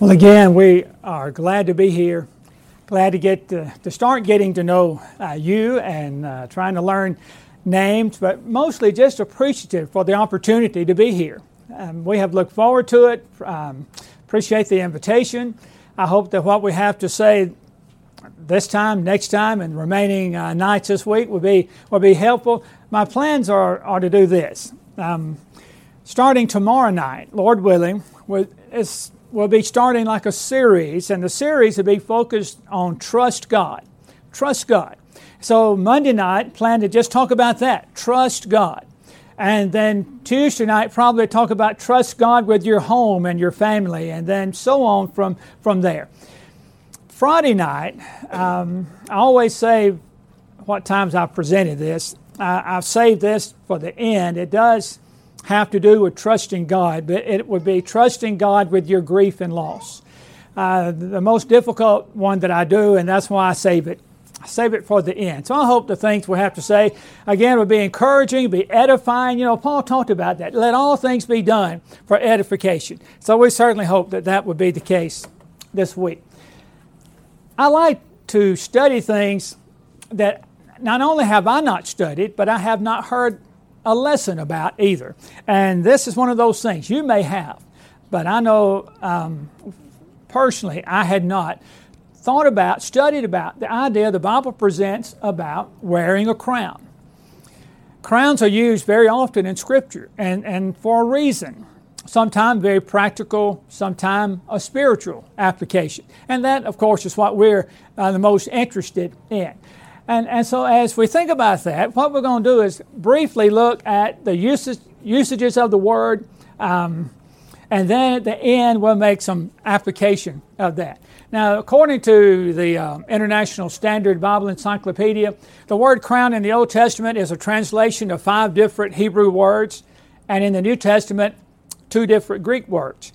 Well, again, we are glad to be here. Glad to get to, to start getting to know uh, you and uh, trying to learn names, but mostly just appreciative for the opportunity to be here. Um, we have looked forward to it. Um, appreciate the invitation. I hope that what we have to say this time, next time, and remaining uh, nights this week will be will be helpful. My plans are, are to do this. Um, starting tomorrow night, Lord willing, with, it's we'll be starting like a series, and the series will be focused on trust God. Trust God. So Monday night, plan to just talk about that. Trust God. And then Tuesday night, probably talk about trust God with your home and your family, and then so on from, from there. Friday night, um, I always say what times I've presented this. I, I've saved this for the end. It does have to do with trusting God, but it would be trusting God with your grief and loss. Uh, the most difficult one that I do, and that's why I save it. I save it for the end. So I hope the things we have to say, again, would be encouraging, be edifying. You know, Paul talked about that. Let all things be done for edification. So we certainly hope that that would be the case this week. I like to study things that not only have I not studied, but I have not heard a lesson about either. And this is one of those things you may have, but I know um, personally I had not thought about, studied about the idea the Bible presents about wearing a crown. Crowns are used very often in Scripture and, and for a reason. Sometimes very practical, sometimes a spiritual application. And that, of course, is what we're uh, the most interested in. And, and so, as we think about that, what we're going to do is briefly look at the usage, usages of the word, um, and then at the end, we'll make some application of that. Now, according to the um, International Standard Bible Encyclopedia, the word crown in the Old Testament is a translation of five different Hebrew words, and in the New Testament, two different Greek words.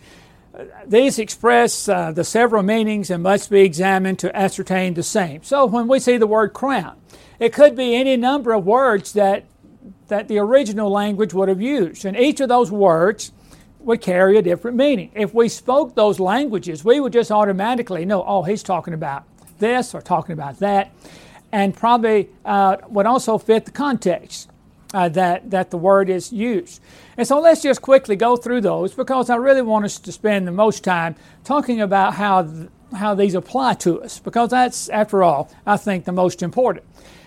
These express uh, the several meanings and must be examined to ascertain the same. So when we see the word crown, it could be any number of words that, that the original language would have used. And each of those words would carry a different meaning. If we spoke those languages, we would just automatically know, oh, he's talking about this or talking about that, and probably uh, would also fit the context uh, that, that the word is used. And so let's just quickly go through those because I really want us to spend the most time talking about how, th- how these apply to us because that's, after all, I think the most important.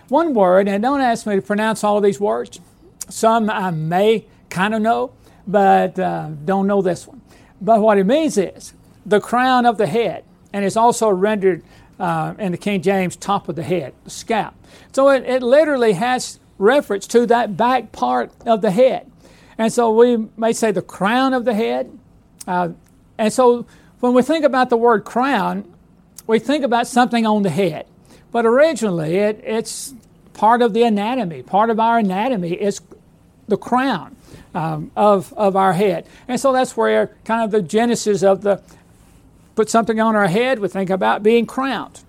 One word, and don't ask me to pronounce all of these words. Some I may kind of know, but uh, don't know this one. But what it means is the crown of the head, and it's also rendered uh, in the King James top of the head, the scalp. So it, it literally has reference to that back part of the head. And so we may say the crown of the head. Uh, and so when we think about the word crown, we think about something on the head. But originally, it, it's part of the anatomy. Part of our anatomy is the crown um, of, of our head. And so that's where kind of the genesis of the put something on our head, we think about being crowned.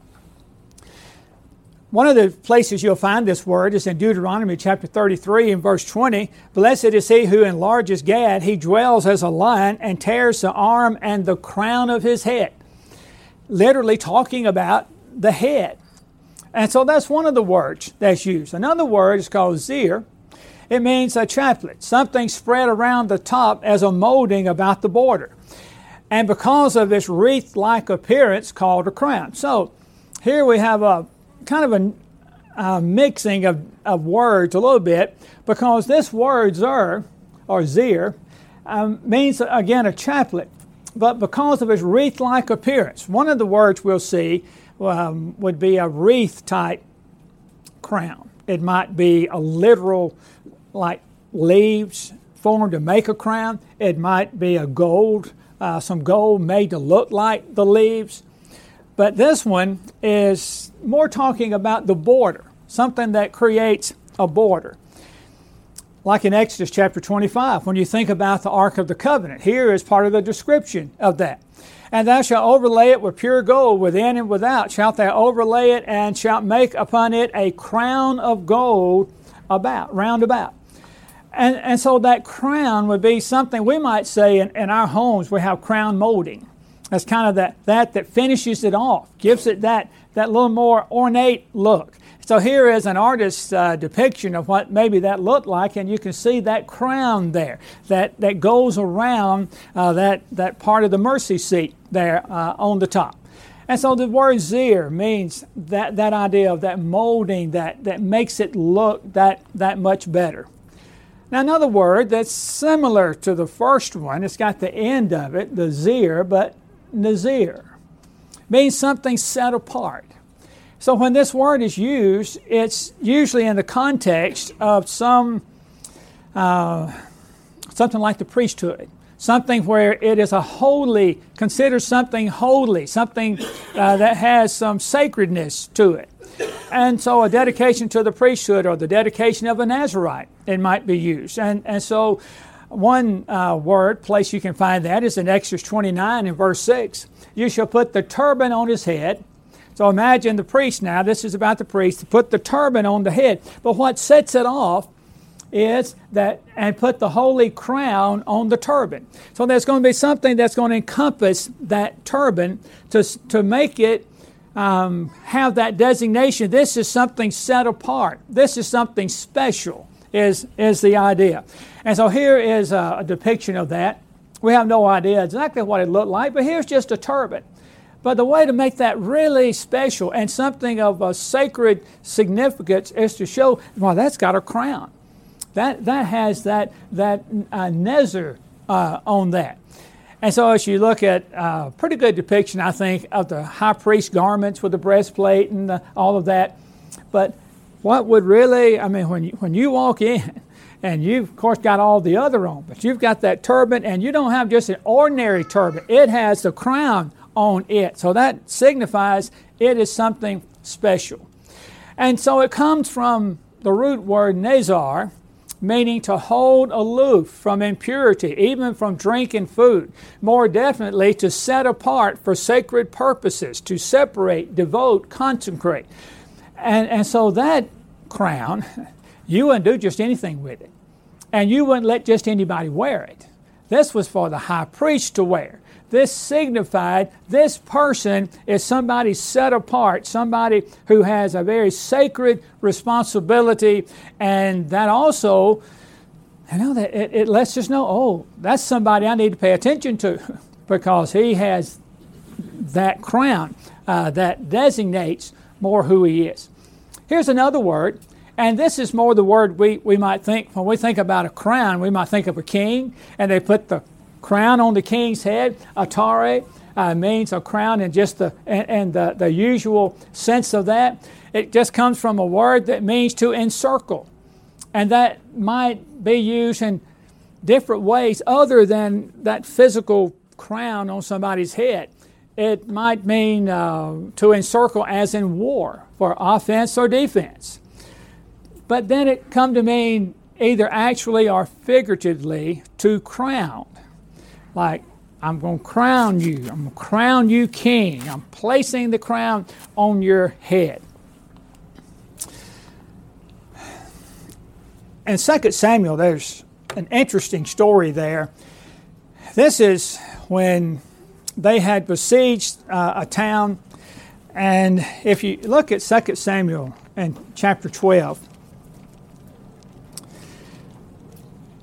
One of the places you'll find this word is in Deuteronomy chapter 33 and verse 20. Blessed is he who enlarges Gad. He dwells as a lion and tears the arm and the crown of his head. Literally talking about the head. And so that's one of the words that's used. Another word is called zir. It means a chaplet, something spread around the top as a molding about the border. And because of its wreath like appearance, called a crown. So here we have a kind of a uh, mixing of, of words a little bit because this word zer or zir um, means again a chaplet, but because of its wreath like appearance. One of the words we'll see um, would be a wreath type crown. It might be a literal, like leaves formed to make a crown. It might be a gold, uh, some gold made to look like the leaves. But this one is more talking about the border, something that creates a border. Like in Exodus chapter 25, when you think about the Ark of the Covenant, here is part of the description of that. And thou shalt overlay it with pure gold within and without, shalt thou overlay it, and shalt make upon it a crown of gold about, round about. And, and so that crown would be something we might say in, in our homes, we have crown molding That's kind of that, that that finishes it off, gives it that, that little more ornate look. So here is an artist's uh, depiction of what maybe that looked like, and you can see that crown there that, that goes around uh, that, that part of the mercy seat there uh, on the top. And so the word zir means that, that idea of that molding that, that makes it look that, that much better. Now, another word that's similar to the first one, it's got the end of it, the zir, but nazir, means something set apart. So when this word is used, it's usually in the context of some uh, something like the priesthood, something where it is a holy, considered something holy, something uh, that has some sacredness to it. And so a dedication to the priesthood or the dedication of a Nazarite, it might be used. And, and so one uh, word, place you can find that is in Exodus 29 and verse 6. You shall put the turban on his head so imagine the priest now, this is about the priest, to put the turban on the head. But what sets it off is that, and put the holy crown on the turban. So there's going to be something that's going to encompass that turban to, to make it um, have that designation. This is something set apart. This is something special, is, is the idea. And so here is a, a depiction of that. We have no idea exactly what it looked like, but here's just a turban. But the way to make that really special and something of a sacred significance is to show, well, that's got a crown. That, that has that, that uh, nezer uh, on that. And so, as you look at a uh, pretty good depiction, I think, of the high priest garments with the breastplate and the, all of that. But what would really, I mean, when you, when you walk in, and you've, of course, got all the other on, but you've got that turban, and you don't have just an ordinary turban. It has the crown on it. So that signifies it is something special. And so it comes from the root word nazar, meaning to hold aloof from impurity, even from drink and food. More definitely, to set apart for sacred purposes, to separate, devote, consecrate. And, and so that crown, you wouldn't do just anything with it. And you wouldn't let just anybody wear it. This was for the high priest to wear. This signified this person is somebody set apart, somebody who has a very sacred responsibility, and that also, you know, that it, it lets us know, oh, that's somebody I need to pay attention to because he has that crown uh, that designates more who he is. Here's another word, and this is more the word we, we might think when we think about a crown, we might think of a king, and they put the crown on the king's head. Atare uh, means a crown in just the and, and the, the usual sense of that. It just comes from a word that means to encircle, and that might be used in different ways other than that physical crown on somebody's head. It might mean uh, to encircle as in war for offense or defense. But then it come to mean either actually or figuratively to crown like, I'm going to crown you. I'm going to crown you king. I'm placing the crown on your head. In 2 Samuel, there's an interesting story there. This is when they had besieged uh, a town. And if you look at 2 Samuel and chapter 12,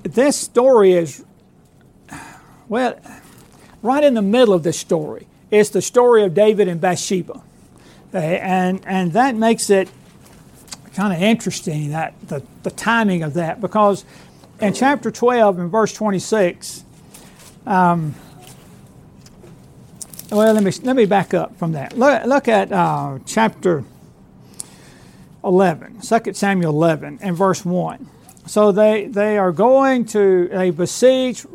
this story is well, right in the middle of this story It's the story of David and Bathsheba. And, and that makes it kind of interesting, that the, the timing of that, because in chapter 12 and verse 26, um, well, let me, let me back up from that. Look, look at uh, chapter 11, 2 Samuel 11, and verse 1. So they, they are going to, they besiege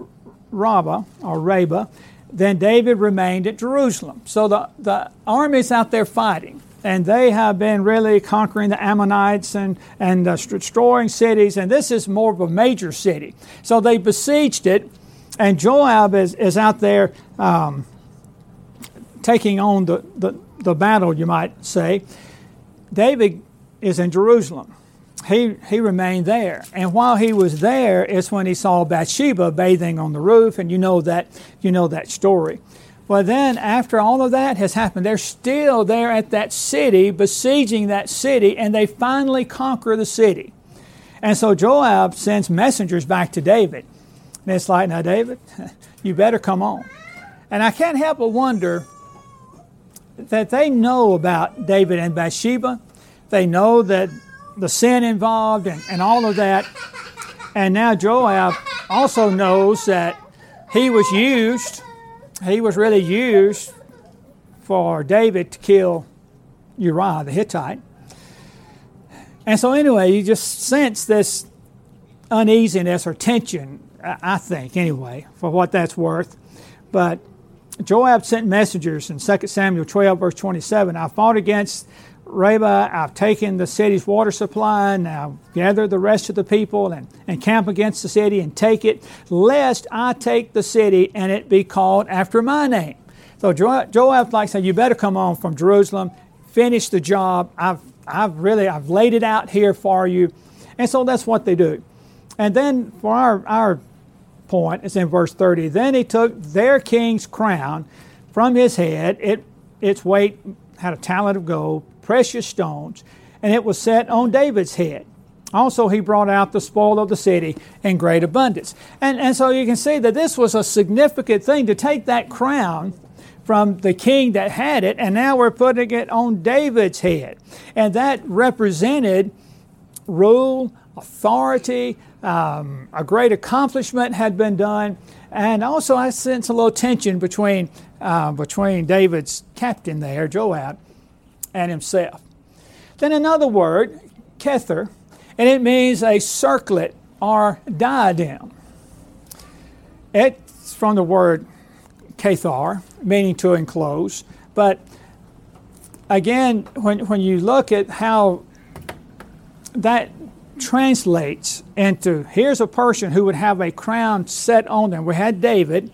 Rabbah or Rabbah, then David remained at Jerusalem. So the, the army's out there fighting, and they have been really conquering the Ammonites and, and uh, destroying cities, and this is more of a major city. So they besieged it, and Joab is, is out there um, taking on the, the, the battle, you might say. David is in Jerusalem he, he remained there. And while he was there is when he saw Bathsheba bathing on the roof, and you know that, you know that story. Well, then, after all of that has happened, they're still there at that city, besieging that city, and they finally conquer the city. And so Joab sends messengers back to David. And it's like, now, David, you better come on. And I can't help but wonder that they know about David and Bathsheba. They know that the sin involved and, and all of that. And now Joab also knows that he was used, he was really used for David to kill Uriah the Hittite. And so, anyway, you just sense this uneasiness or tension, I think, anyway, for what that's worth. But Joab sent messengers in 2 Samuel 12, verse 27. I fought against Rabbah, I've taken the city's water supply, now gather the rest of the people and, and camp against the city and take it, lest I take the city and it be called after my name. So Joab like said, You better come on from Jerusalem, finish the job. I've, I've really I've laid it out here for you. And so that's what they do. And then for our, our point, it's in verse 30. Then he took their king's crown from his head. It, its weight had a talent of gold, precious stones, and it was set on David's head. Also, he brought out the spoil of the city in great abundance. And, and so you can see that this was a significant thing to take that crown from the king that had it, and now we're putting it on David's head. And that represented rule, authority, um, a great accomplishment had been done, and also I sense a little tension between, uh, between David's captain there, Joab, and himself. Then another word, kether, and it means a circlet or diadem. It's from the word kathar, meaning to enclose. But again, when, when you look at how that translates into here's a person who would have a crown set on them. We had David,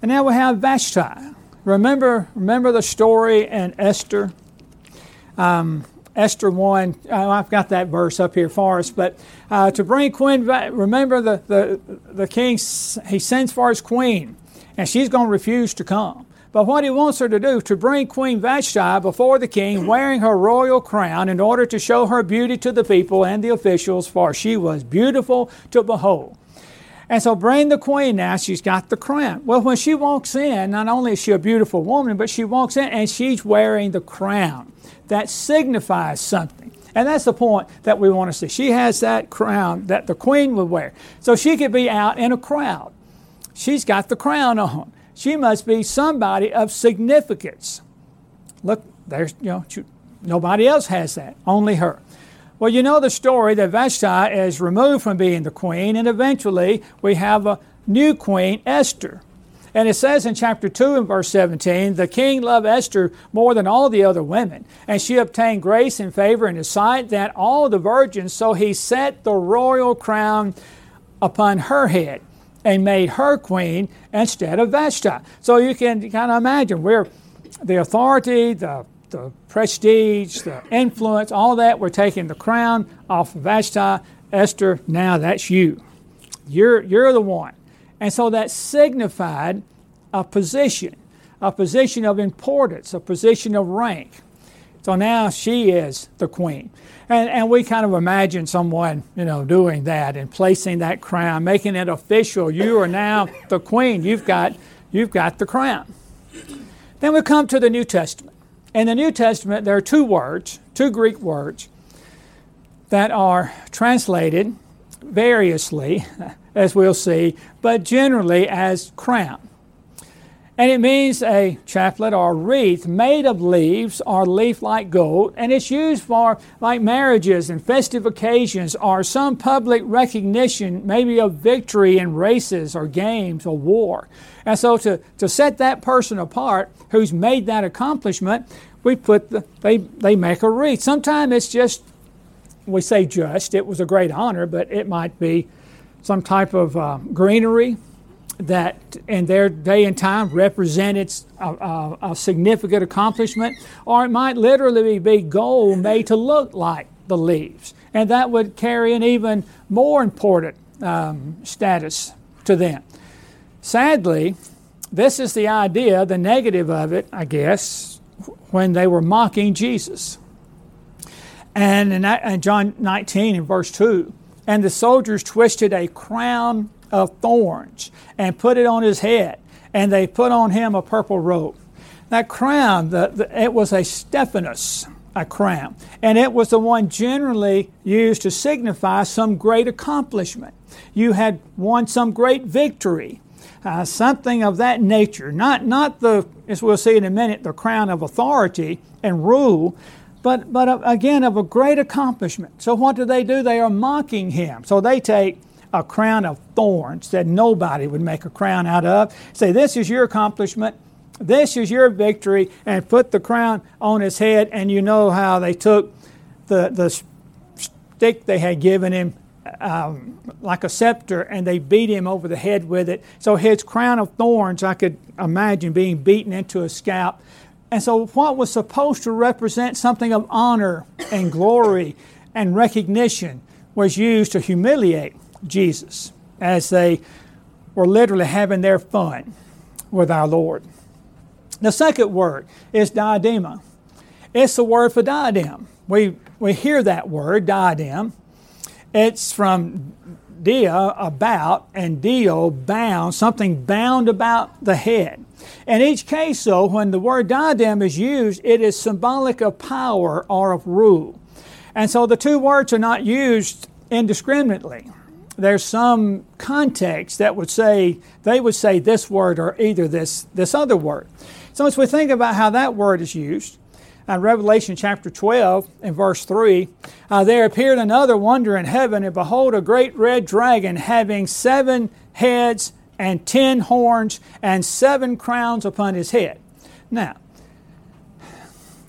and now we have Vashti. Remember, remember the story in Esther? Um, Esther 1, uh, I've got that verse up here for us, but uh, to bring Queen, remember the, the, the king, he sends for his queen, and she's going to refuse to come. But what he wants her to do, to bring Queen Vashti before the king wearing her royal crown in order to show her beauty to the people and the officials, for she was beautiful to behold. And so bring the queen now, she's got the crown. Well, when she walks in, not only is she a beautiful woman, but she walks in and she's wearing the crown. That signifies something. And that's the point that we want to see. She has that crown that the queen would wear. So she could be out in a crowd. She's got the crown on. She must be somebody of significance. Look, there's, you know, she, nobody else has that, only her. Well, you know the story that Vashti is removed from being the queen, and eventually we have a new queen, Esther. And it says in chapter 2 and verse 17, the king loved Esther more than all the other women, and she obtained grace and favor in his sight than all the virgins, so he set the royal crown upon her head and made her queen instead of Vashti. So you can kind of imagine where the authority, the, the prestige, the influence, all that, we're taking the crown off of Vashti. Esther, now that's you. You're, you're the one. And so that signified a position, a position of importance, a position of rank. So now she is the queen. And, and we kind of imagine someone, you know, doing that and placing that crown, making it official. You are now the queen. You've got, you've got the crown. Then we come to the New Testament. In the New Testament, there are two words, two Greek words, that are translated variously, as we'll see, but generally as crown. And it means a chaplet or wreath made of leaves or leaf like gold, and it's used for like marriages and festive occasions or some public recognition, maybe of victory in races or games or war. And so to, to set that person apart who's made that accomplishment, we put the, they, they make a wreath. Sometimes it's just, we say just, it was a great honor, but it might be some type of uh, greenery that in their day and time represented a, a, a, significant accomplishment, or it might literally be gold made to look like the leaves. And that would carry an even more important um, status to them. Sadly, this is the idea, the negative of it, I guess, when they were mocking Jesus. And in, John 19, in verse 2, and the soldiers twisted a crown of thorns and put it on his head, and they put on him a purple robe. That crown, the, the, it was a Stephanos, a crown, and it was the one generally used to signify some great accomplishment. You had won some great victory, uh, something of that nature. Not, not the, as we'll see in a minute, the crown of authority and rule, but, but uh, again of a great accomplishment. So what do they do? They are mocking him. So they take a crown of thorns that nobody would make a crown out of, say, This is your accomplishment, this is your victory, and put the crown on his head. And you know how they took the, the stick they had given him. Um, like a scepter, and they beat him over the head with it. So his crown of thorns, I could imagine being beaten into a scalp. And so, what was supposed to represent something of honor and glory and recognition was used to humiliate Jesus as they were literally having their fun with our Lord. The second word is diadema. It's the word for diadem. We, we hear that word, diadem. It's from dia, about, and dio, bound, something bound about the head. In each case, though, when the word diadem is used, it is symbolic of power or of rule. And so the two words are not used indiscriminately. There's some context that would say, they would say this word or either this, this other word. So as we think about how that word is used, in Revelation chapter 12 and verse 3, uh, there appeared another wonder in heaven, and behold, a great red dragon having seven heads and ten horns and seven crowns upon his head. Now,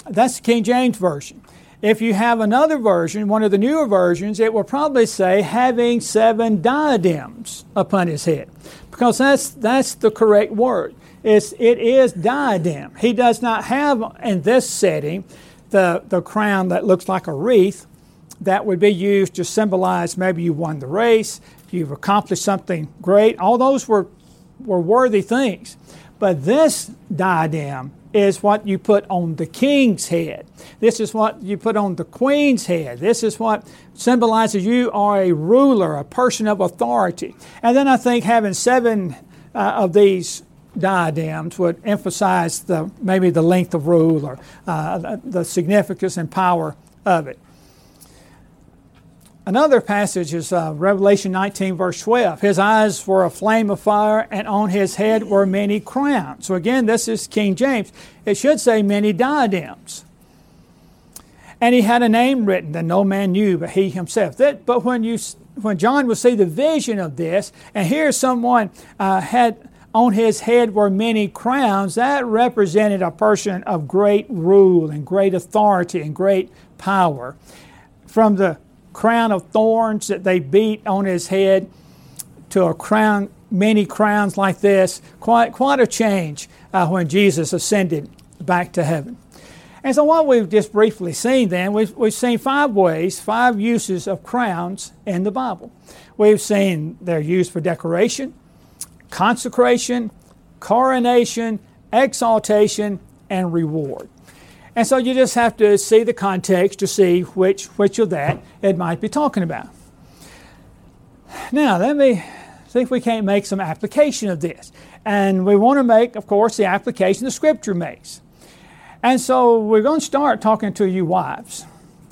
that's the King James Version. If you have another version, one of the newer versions, it will probably say having seven diadems upon his head, because that's, that's the correct word. It's, it is diadem. He does not have in this setting the, the crown that looks like a wreath that would be used to symbolize maybe you won the race, you've accomplished something great. All those were, were worthy things. But this diadem is what you put on the king's head. This is what you put on the queen's head. This is what symbolizes you are a ruler, a person of authority. And then I think having seven uh, of these diadems would emphasize the maybe the length of rule or uh, the significance and power of it. Another passage is uh, Revelation 19, verse 12. His eyes were a flame of fire, and on his head were many crowns. So again, this is King James. It should say many diadems. And he had a name written that no man knew but he himself. That, but when, you, when John would see the vision of this, and here someone uh, had on his head were many crowns, that represented a person of great rule and great authority and great power. From the crown of thorns that they beat on his head to a crown, many crowns like this. Quite, quite a change uh, when Jesus ascended back to heaven. And so, what we've just briefly seen then, we've, we've seen five ways, five uses of crowns in the Bible. We've seen they're used for decoration, consecration, coronation, exaltation, and reward. And so you just have to see the context to see which, which of that it might be talking about. Now, let me see if we can't make some application of this. And we want to make, of course, the application the Scripture makes. And so we're going to start talking to you wives.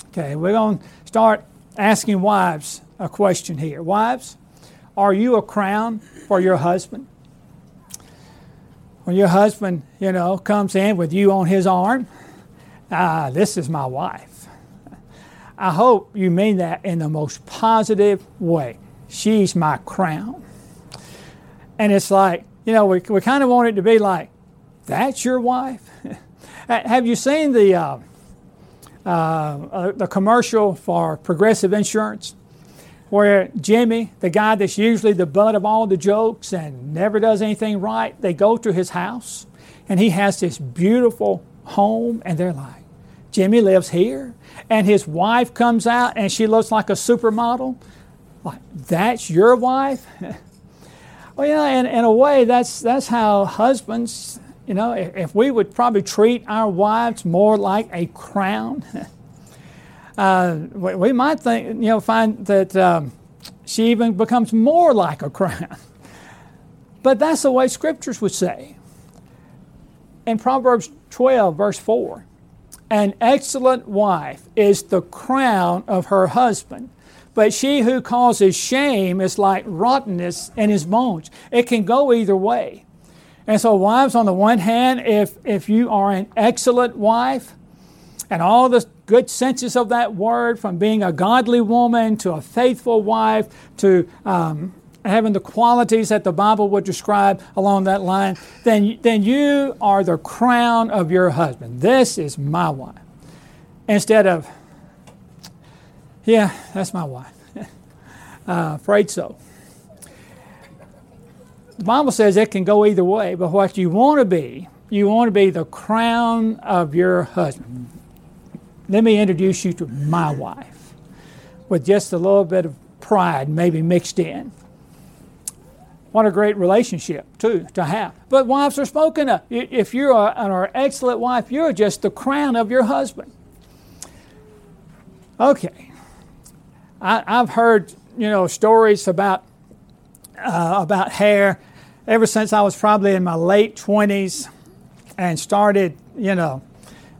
Okay, we're going to start asking wives a question here. Wives, are you a crown for your husband? When your husband, you know, comes in with you on his arm, ah, this is my wife. I hope you mean that in the most positive way. She's my crown. And it's like, you know, we, we kind of want it to be like, that's your wife? Have you seen the, uh, uh, uh, the commercial for Progressive Insurance? Where Jimmy, the guy that's usually the butt of all the jokes and never does anything right, they go to his house and he has this beautiful home and they're like, Jimmy lives here, and his wife comes out and she looks like a supermodel. Like, that's your wife? Well, yeah, in, in a way, that's, that's how husbands, you know, if, if we would probably treat our wives more like a crown, uh, we, we, might think, you know, find that um, she even becomes more like a crown. but that's the way scriptures would say. In Proverbs 12, verse 4, an excellent wife is the crown of her husband, but she who causes shame is like rottenness in his bones. It can go either way. And so, wives, on the one hand, if, if you are an excellent wife, and all the good senses of that word, from being a godly woman to a faithful wife to um, having the qualities that the Bible would describe along that line, then, then you are the crown of your husband. This is my wife. Instead of, yeah, that's my wife. uh, afraid so. The Bible says it can go either way, but what you want to be, you want to be the crown of your husband. Let me introduce you to my wife with just a little bit of pride maybe mixed in. What a great relationship, too, to have. But wives are spoken of. If you're an excellent wife, you're just the crown of your husband. Okay. I, have heard, you know, stories about, uh, about hair ever since I was probably in my late 20s and started, you know,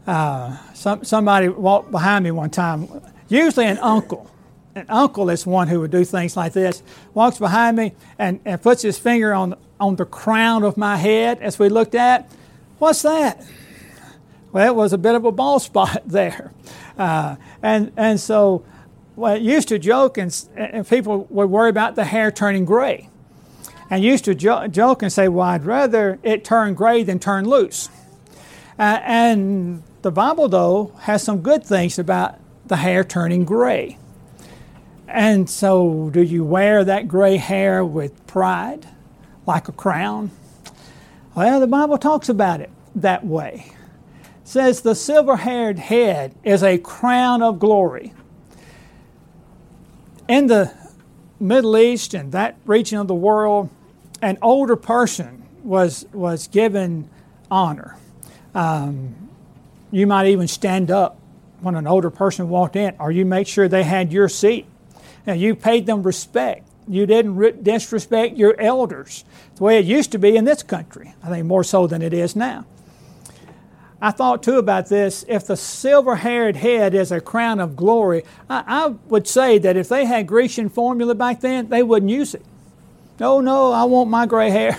uh, some, somebody walked behind me one time, usually an uncle an uncle is one who would do things like this. Walks behind me and, and puts his finger on, on the crown of my head as we looked at. What's that? Well, it was a bit of a bald spot there. Uh, and, and so, well, used to joke, and, and people would worry about the hair turning gray. And used to jo- joke and say, well, I'd rather it turn gray than turn loose. Uh, and the Bible, though, has some good things about the hair turning gray. And so, do you wear that gray hair with pride, like a crown? Well, the Bible talks about it that way. It says the silver haired head is a crown of glory. In the Middle East and that region of the world, an older person was, was given honor. Um, you might even stand up when an older person walked in, or you make sure they had your seat now, you paid them respect. You didn't disrespect your elders. the way it used to be in this country, I think more so than it is now. I thought too about this. If the silver haired head is a crown of glory, I, I, would say that if they had Grecian formula back then, they wouldn't use it. No, no, I want my gray hair.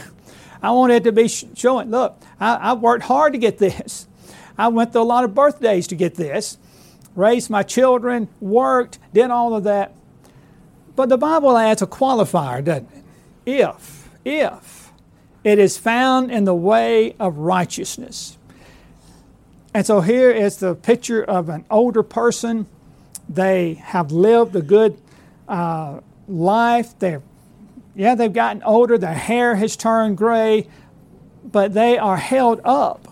I want it to be showing. Look, I, I worked hard to get this. I went through a lot of birthdays to get this, raised my children, worked, did all of that. But the Bible adds a qualifier, doesn't it? If, if it is found in the way of righteousness. And so here is the picture of an older person. They have lived a good uh, life. They're, yeah, they've gotten older. Their hair has turned gray, but they are held up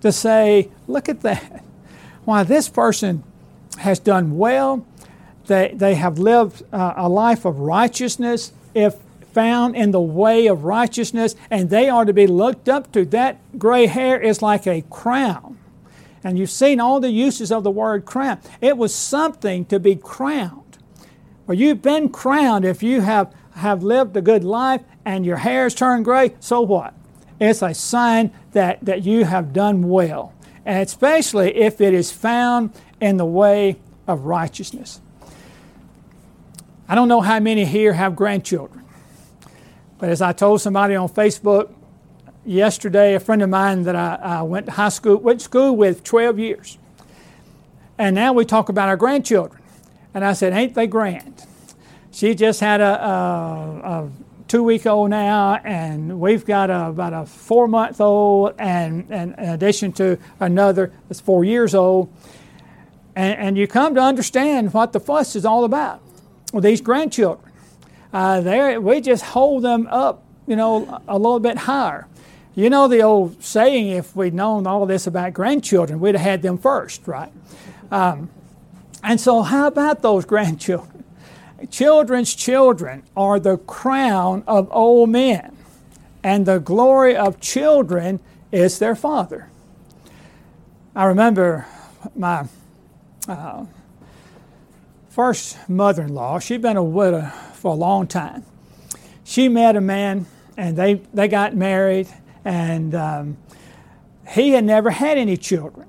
to say, look at that. Why, this person has done well. They, they have lived uh, a life of righteousness if found in the way of righteousness, and they are to be looked up to. That gray hair is like a crown. And you've seen all the uses of the word crown. It was something to be crowned. Well, you've been crowned if you have, have lived a good life and your hair's turned gray, so what? It's a sign that, that you have done well, and especially if it is found in the way of righteousness. I don't know how many here have grandchildren, but as I told somebody on Facebook yesterday, a friend of mine that I, I went to high school, went to school with 12 years, and now we talk about our grandchildren. And I said, Ain't they grand? She just had a, a, a two week old now, and we've got a, about a four month old, and, and in addition to another that's four years old. And, and you come to understand what the fuss is all about these grandchildren. Uh, we just hold them up, you know, a little bit higher. You know the old saying, if we'd known all this about grandchildren, we'd have had them first, right? Um, and so, how about those grandchildren? Children's children are the crown of old men. and the glory of children is their father. I remember my uh, first mother in law, she'd been a widow for a long time. She met a man and they, they got married, and um, he had never had any children.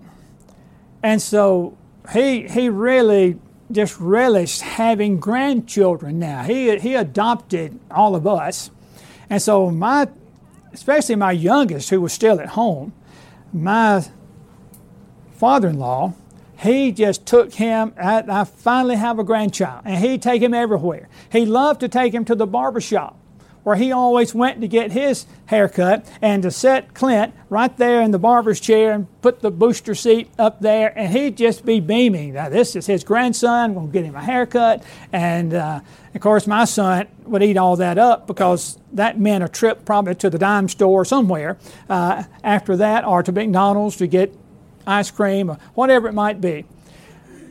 And so he, he really just relished having grandchildren now. He, he adopted all of us. And so my, especially my youngest, who was still at home, my father-in-law, he just took him. I, I finally have a grandchild, and he'd take him everywhere. He loved to take him to the barber shop where he always went to get his haircut and to set Clint right there in the barber's chair and put the booster seat up there, and he'd just be beaming. Now, this is his grandson, going to get him a haircut. And uh, of course, my son would eat all that up because that meant a trip probably to the dime store somewhere uh, after that or to McDonald's to get ice cream or whatever it might be.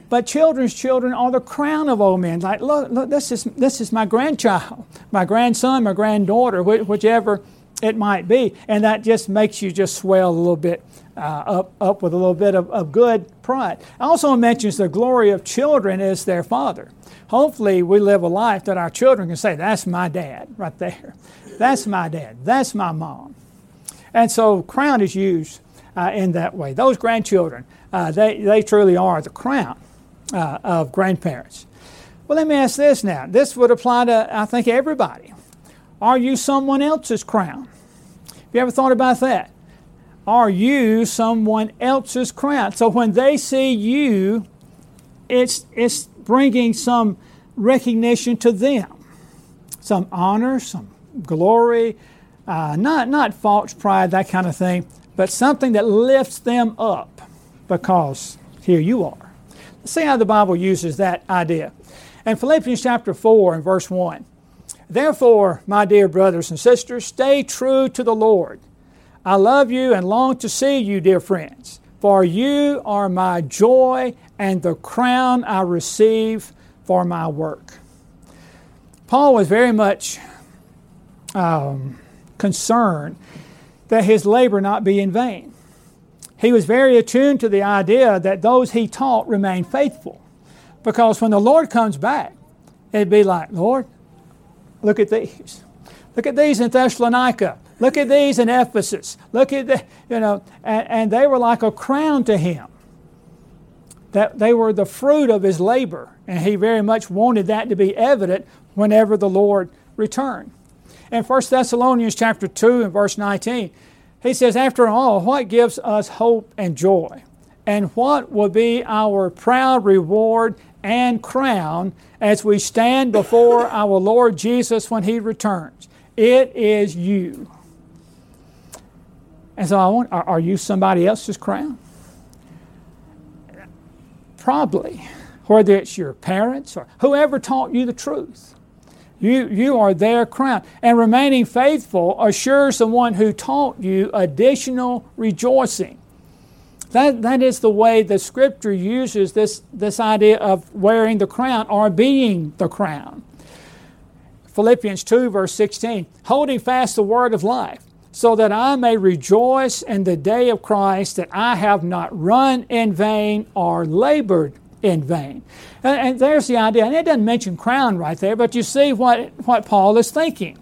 But children's children are the crown of old men. Like, look, look, this is this is my grandchild, my grandson, my granddaughter, whichever it might be, and that just makes you just swell a little bit uh, up up with a little bit of, of good pride. Also mentions the glory of children is their father. Hopefully, we live a life that our children can say, "That's my dad, right there. That's my dad. That's my mom." And so, crown is used uh, in that way. Those grandchildren, uh, they they truly are the crown uh, of grandparents. Well, let me ask this now. This would apply to, I think, everybody. Are you someone else's crown? Have you ever thought about that? Are you someone else's crown? So when they see you, it's, it's bringing some recognition to them, some honor, some glory, uh, not, not false pride, that kind of thing, but something that lifts them up because here you are see how the Bible uses that idea. In Philippians chapter 4 and verse 1, Therefore, my dear brothers and sisters, stay true to the Lord. I love you and long to see you, dear friends, for you are my joy and the crown I receive for my work. Paul was very much um, concerned that his labor not be in vain he was very attuned to the idea that those he taught remain faithful. Because when the Lord comes back, it'd be like, Lord, look at these. Look at these in Thessalonica. Look at these in Ephesus. Look at the, you know, and, and they were like a crown to him. That they were the fruit of his labor. And he very much wanted that to be evident whenever the Lord returned. In 1 Thessalonians chapter 2 and verse 19, he says, After all, what gives us hope and joy? And what will be our proud reward and crown as we stand before our Lord Jesus when He returns? It is you. And so I want, are, are you somebody else's crown? Probably. Whether it's your parents or whoever taught you the truth. You, you are their crown. And remaining faithful assures the one who taught you additional rejoicing. That, that is the way the scripture uses this, this idea of wearing the crown or being the crown. Philippians 2, verse 16 holding fast the word of life, so that I may rejoice in the day of Christ, that I have not run in vain or labored in vain. And, and, there's the idea, and it doesn't mention crown right there, but you see what, what Paul is thinking.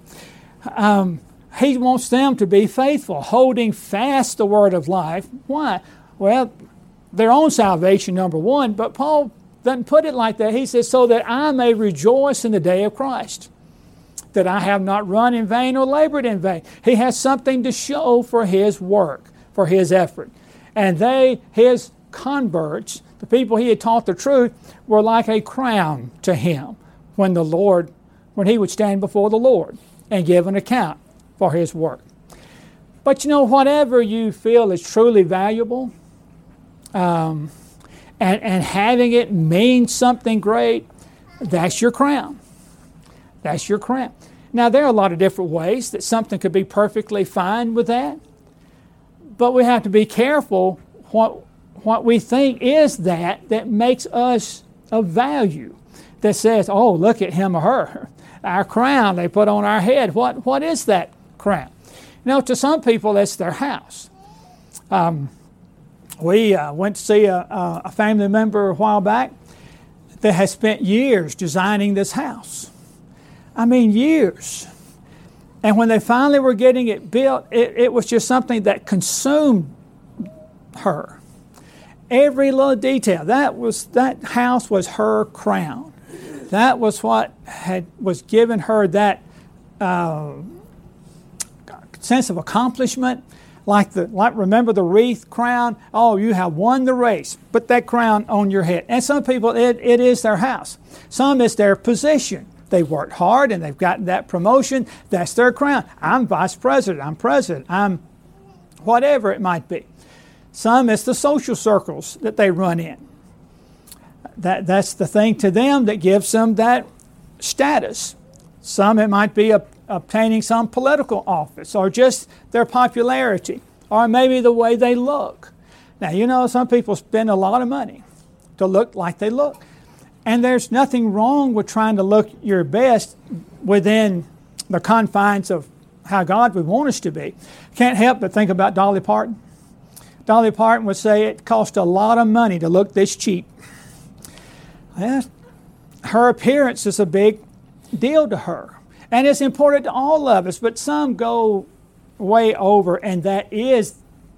Um, he wants them to be faithful, holding fast the word of life. Why? Well, their own salvation, number one, but Paul doesn't put it like that. He says, so that I may rejoice in the day of Christ, that I have not run in vain or labored in vain. He has something to show for his work, for his effort. And they, his converts, the people he had taught the truth were like a crown to him when the Lord, when he would stand before the Lord and give an account for his work. But you know, whatever you feel is truly valuable, um, and, and having it mean something great, that's your crown. That's your crown. Now, there are a lot of different ways that something could be perfectly fine with that, but we have to be careful what, what we think is that that makes us of value. That says, oh, look at him or her. Our crown they put on our head. What, what is that crown? You know, to some people, that's their house. Um, we uh, went to see a, a family member a while back that has spent years designing this house. I mean, years. And when they finally were getting it built, it, it was just something that consumed her. Every little detail. That was that house was her crown. That was what had was given her that uh, sense of accomplishment. Like the like remember the wreath crown. Oh, you have won the race. Put that crown on your head. And some people it, it is their house. Some it's their position. They worked hard and they've gotten that promotion. That's their crown. I'm vice president. I'm president. I'm whatever it might be. Some it's the social circles that they run in. That, that's the thing to them that gives them that status. Some it might be a, obtaining some political office or just their popularity or maybe the way they look. Now, you know, some people spend a lot of money to look like they look. And there's nothing wrong with trying to look your best within the confines of how God would want us to be. Can't help but think about Dolly Parton. Dolly Parton would say it cost a lot of money to look this cheap. Her appearance is a big deal to her. And it's important to all of us, but some go way over, and that is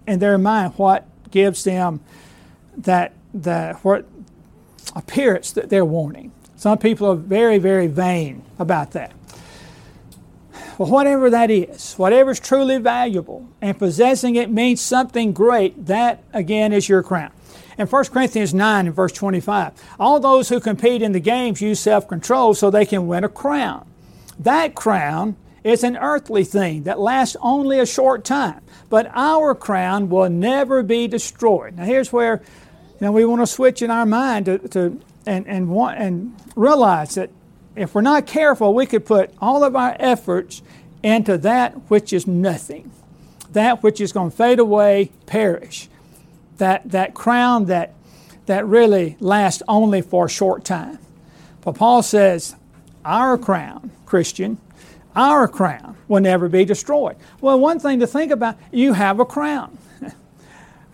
in their mind what gives them that, that what appearance that they're wanting. Some people are very, very vain about that. Well, whatever that is, whatever is truly valuable and possessing it means something great, that again is your crown. In 1 Corinthians 9 and verse 25, all those who compete in the games use self control so they can win a crown. That crown is an earthly thing that lasts only a short time, but our crown will never be destroyed. Now, here's where you know, we want to switch in our mind to, to and, and, want, and realize that if we're not careful, we could put all of our efforts into that which is nothing, that which is going to fade away, perish, that, that crown that, that really lasts only for a short time. But Paul says, Our crown, Christian, our crown will never be destroyed. Well, one thing to think about you have a crown.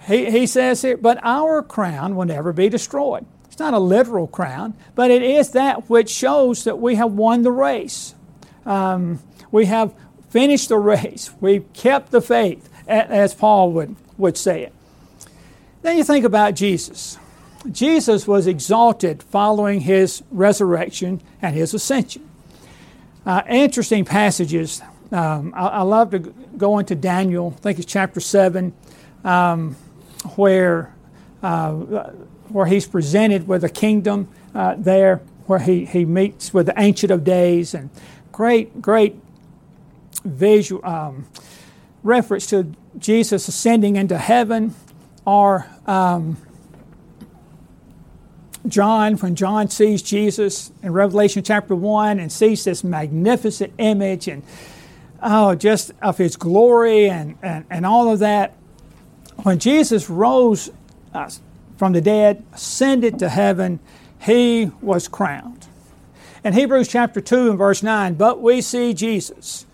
he, he says here, but our crown will never be destroyed. It's not a literal crown, but it is that which shows that we have won the race. Um, we have finished the race. We've kept the faith, as Paul would, would say it. Then you think about Jesus. Jesus was exalted following his resurrection and his ascension. Uh, interesting passages. Um, I, I, love to go into Daniel, I think it's chapter 7, um, where uh, where he's presented with a kingdom uh, there, where he, he meets with the Ancient of Days, and great, great visual um, reference to Jesus ascending into heaven, or um, John, when John sees Jesus in Revelation chapter 1 and sees this magnificent image and oh, just of his glory and, and, and all of that. When Jesus rose uh, from the dead, ascended to heaven, he was crowned. In Hebrews chapter 2 and verse 9, but we see Jesus,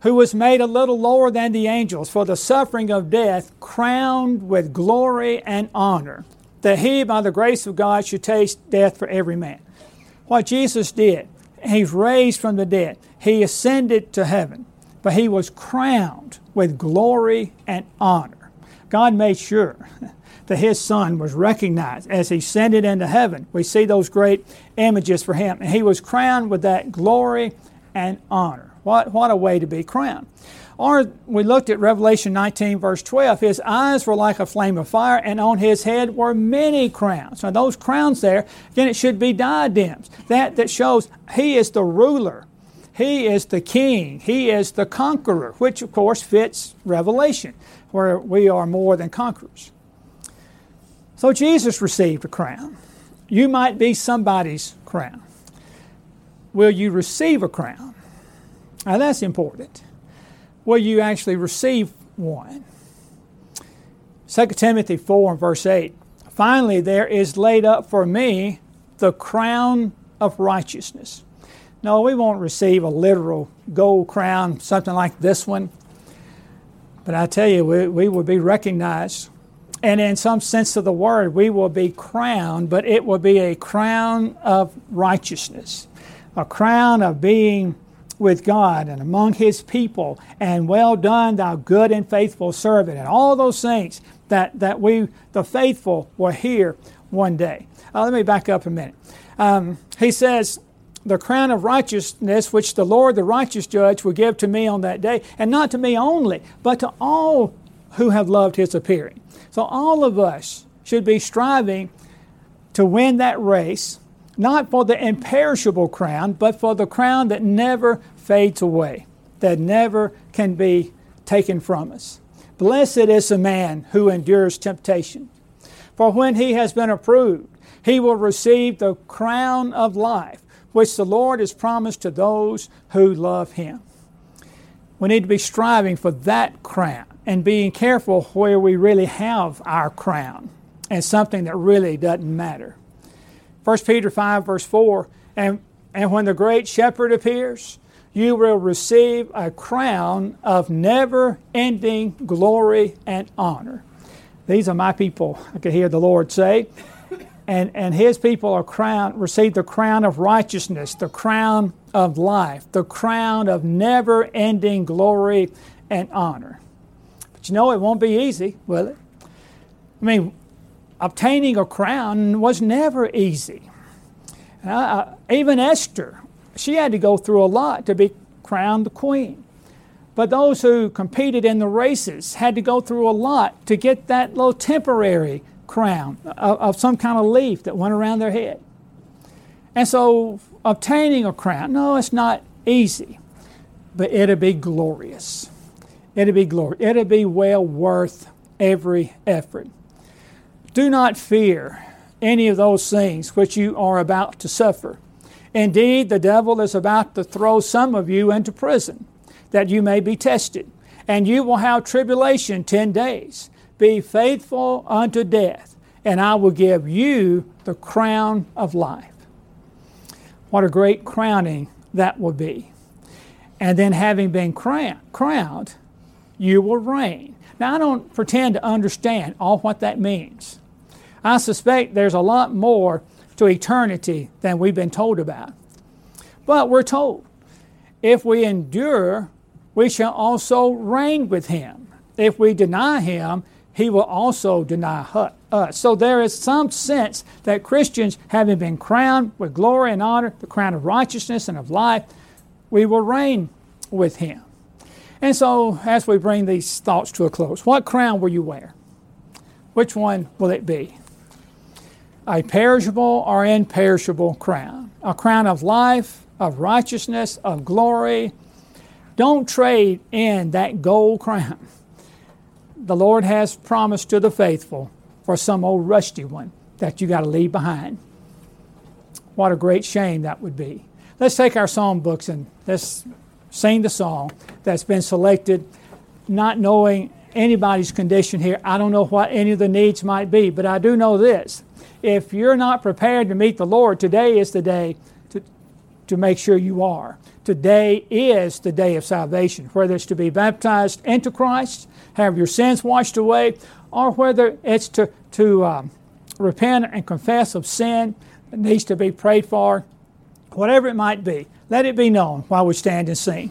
who was made a little lower than the angels for the suffering of death, crowned with glory and honor, that he, by the grace of God, should taste death for every man. What Jesus did, he's raised from the dead, he ascended to heaven, but he was crowned with glory and honor. God made sure that his son was recognized as he ascended into heaven. We see those great images for him. And he was crowned with that glory and honor. What, what a way to be crowned. Or we looked at Revelation 19, verse 12. His eyes were like a flame of fire, and on his head were many crowns. Now, those crowns there, again, it should be diadems. That, that shows he is the ruler, he is the king, he is the conqueror, which, of course, fits Revelation, where we are more than conquerors. So Jesus received a crown. You might be somebody's crown. Will you receive a crown? Now that's important. Will you actually receive one? 2 Timothy 4 and verse 8. Finally, there is laid up for me the crown of righteousness. No, we won't receive a literal gold crown, something like this one. But I tell you, we, we will be recognized. And in some sense of the word, we will be crowned, but it will be a crown of righteousness, a crown of being with God and among His people, and well done, thou good and faithful servant, and all those things that, that we, the faithful, will hear one day. Uh, let me back up a minute. Um, he says, the crown of righteousness which the Lord, the righteous judge, will give to me on that day, and not to me only, but to all who have loved his appearing. So all of us should be striving to win that race, not for the imperishable crown, but for the crown that never fades away, that never can be taken from us. Blessed is the man who endures temptation, for when he has been approved, he will receive the crown of life which the Lord has promised to those who love Him. We need to be striving for that crown and being careful where we really have our crown and something that really doesn't matter. 1 Peter 5, verse 4 and, and when the great shepherd appears, you will receive a crown of never ending glory and honor. These are my people, I could hear the Lord say and, and his people are crowned, receive the crown of righteousness, the crown of life, the crown of never ending glory and honor. But you know, it won't be easy, will it? I mean, obtaining a crown was never easy. Uh, even Esther, she had to go through a lot to be crowned the queen. But those who competed in the races had to go through a lot to get that little temporary crown of, of some kind of leaf that went around their head. And so obtaining a crown, no, it's not easy, but it'll be glorious. It'll be glorious. It'll be well worth every effort. Do not fear any of those things which you are about to suffer. Indeed, the devil is about to throw some of you into prison, that you may be tested, and you will have tribulation ten days. Be faithful unto death, and I will give you the crown of life. What a great crowning that will be. And then, having been crowned, you will reign. Now, I don't pretend to understand all what that means. I suspect there's a lot more to eternity than we've been told about. But we're told if we endure, we shall also reign with him. If we deny him, he will also deny us. So there is some sense that Christians, having been crowned with glory and honor, the crown of righteousness and of life, we will reign with him. And so, as we bring these thoughts to a close, what crown will you wear? Which one will it be? A perishable or imperishable crown? A crown of life, of righteousness, of glory. Don't trade in that gold crown the Lord has promised to the faithful for some old rusty one that you got to leave behind. What a great shame that would be. Let's take our song books and let's sing the song that's been selected, not knowing anybody's condition here. I don't know what any of the needs might be, but I do know this. If you're not prepared to meet the Lord, today is the day to, to make sure you are. Today is the day of salvation, whether it's to be baptized into Christ, have your sins washed away, or whether it's to, to um, repent and confess of sin that needs to be prayed for, whatever it might be, let it be known while we stand and sing.